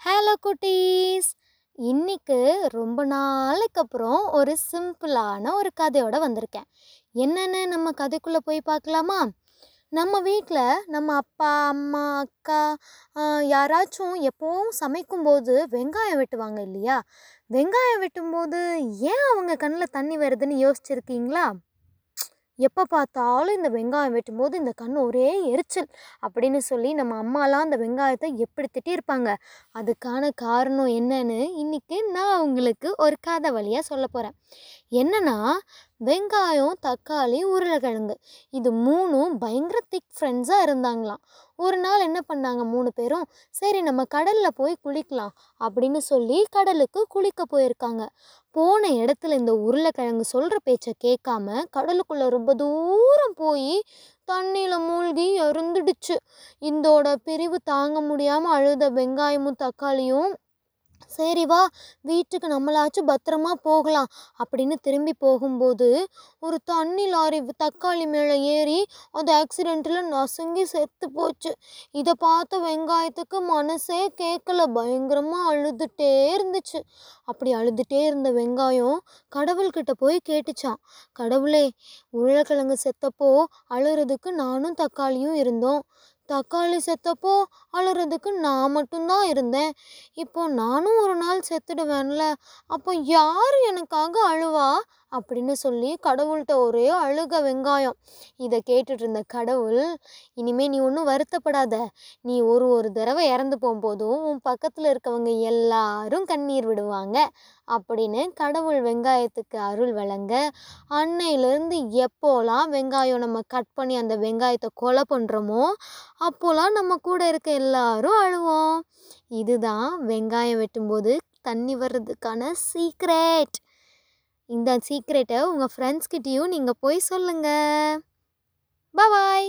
Hello குட்டீஸ். இன்னைக்கு ரொம்ப நாளைக்கு அப்புறம் ஒரு சிம்பிளான ஒரு கதையோட வந்திருக்கேன். என்னென்ன நம்ம கதைக்குள்ளே போய் பார்க்கலாமா? நம்ம வீட்டில் நம்ம அப்பா அம்மா அக்கா யாராச்சும் எப்போவும் சமைக்கும்போது வெங்காயம் வெட்டுவாங்க இல்லையா? வெங்காயம் வெட்டும்போது ஏன் அவங்க கண்ணில் தண்ணி வருதுன்னு யோசிச்சிருக்கீங்களா? எப்போ பார்த்தாலும் இந்த வெங்காயம் வெட்டும்போது இந்த கண் ஒரே எரிச்சல் அப்படின்னு சொல்லி நம்ம அம்மாலாம் அந்த வெங்காயத்தை எப்படி திட்டியிருப்பாங்க? அதுக்கான காரணம் என்னன்னு இன்னைக்கு நான் உங்களுக்கு ஒரு கதை வழியாக சொல்ல போகிறேன் என்னன்னா வெங்காயம் தக்காளி உருளைக்கிழங்கு. இது மூணும் பயங்கர திக் ஃப்ரெண்ட்ஸாக இருந்தாங்களாம். ஒரு நாள் என்ன பண்ணாங்க மூணு பேரும்? சரி நம்ம கடலில் போய் குளிக்கலாம் அப்படின்னு சொல்லி கடலுக்கு குளிக்க போயிருக்காங்க. போன இடத்துல இந்த உருளைக்கிழங்கு சொல்கிற பேச்சை கேட்காம கடலுக்குள்ளே ரொம்ப தூரம் போய் தண்ணியில் மூழ்கி இறந்துடுச்சு இந்தோட பிரிவு தாங்க முடியாமல் அழுத வெங்காயமும் தக்காளியும் சரி வா வீட்டுக்கு நம்மளாச்சும் பத்திரமா போகலாம். அப்படின்னு திரும்பி போகும்போது ஒரு தண்ணி லாரி தக்காளி மேலே ஏறி அது ஆக்சிடெண்ட்டில் நசுங்கி செத்து போச்சு. இதை பார்த்த வெங்காயத்துக்கு மனசே கேட்கல பயங்கரமாக அழுதுகிட்டே இருந்துச்சு. அப்படி அழுதுகிட்டே இருந்த வெங்காயம் கடவுள்கிட்ட போய் கேட்டுச்சான் கடவுளே உருளைக்கிழங்கு செத்தப்போ அழுறதுக்கு நானும் தக்காளியும் இருந்தோம். தக்காளி செத்தப்போ அழுறதுக்கு நான் மட்டும்தான் இருந்தேன். இப்போ நானும் ஒரு நாள் செத்துடுவேன்ல. அப்போ யார் எனக்காக அழுவா? அப்படின்னு சொல்லி கடவுள்கிட்ட ஒரே அழுக வெங்காயம். இதை கேட்டுட்டு இருந்த கடவுள் இனிமே நீ ஒன்றும் வருத்தப்படாத. நீ ஒரு ஒரு தடவை இறந்து போகும்போதும் உன் பக்கத்தில் இருக்கவங்க எல்லாரும் கண்ணீர் விடுவாங்க அப்படின்னு கடவுள் வெங்காயத்துக்கு அருள் வழங்க அன்னையிலேருந்து எப்போலாம் வெங்காயம் நம்ம கட் பண்ணி அந்த வெங்காயத்தை கொலை பண்ணுறோமோ அப்போலாம் நம்ம கூட இருக்க எல்லாரும் அழுவோம். இதுதான் வெங்காயம் வெட்டும்போது தண்ணி வர்றதுக்கான சீக்ரெட் இந்த சீக்ரெட்டை உங்கள் ஃப்ரெண்ட்ஸ்கிட்டேயும் நீங்கள் போய் சொல்லுங்கள் பாய்.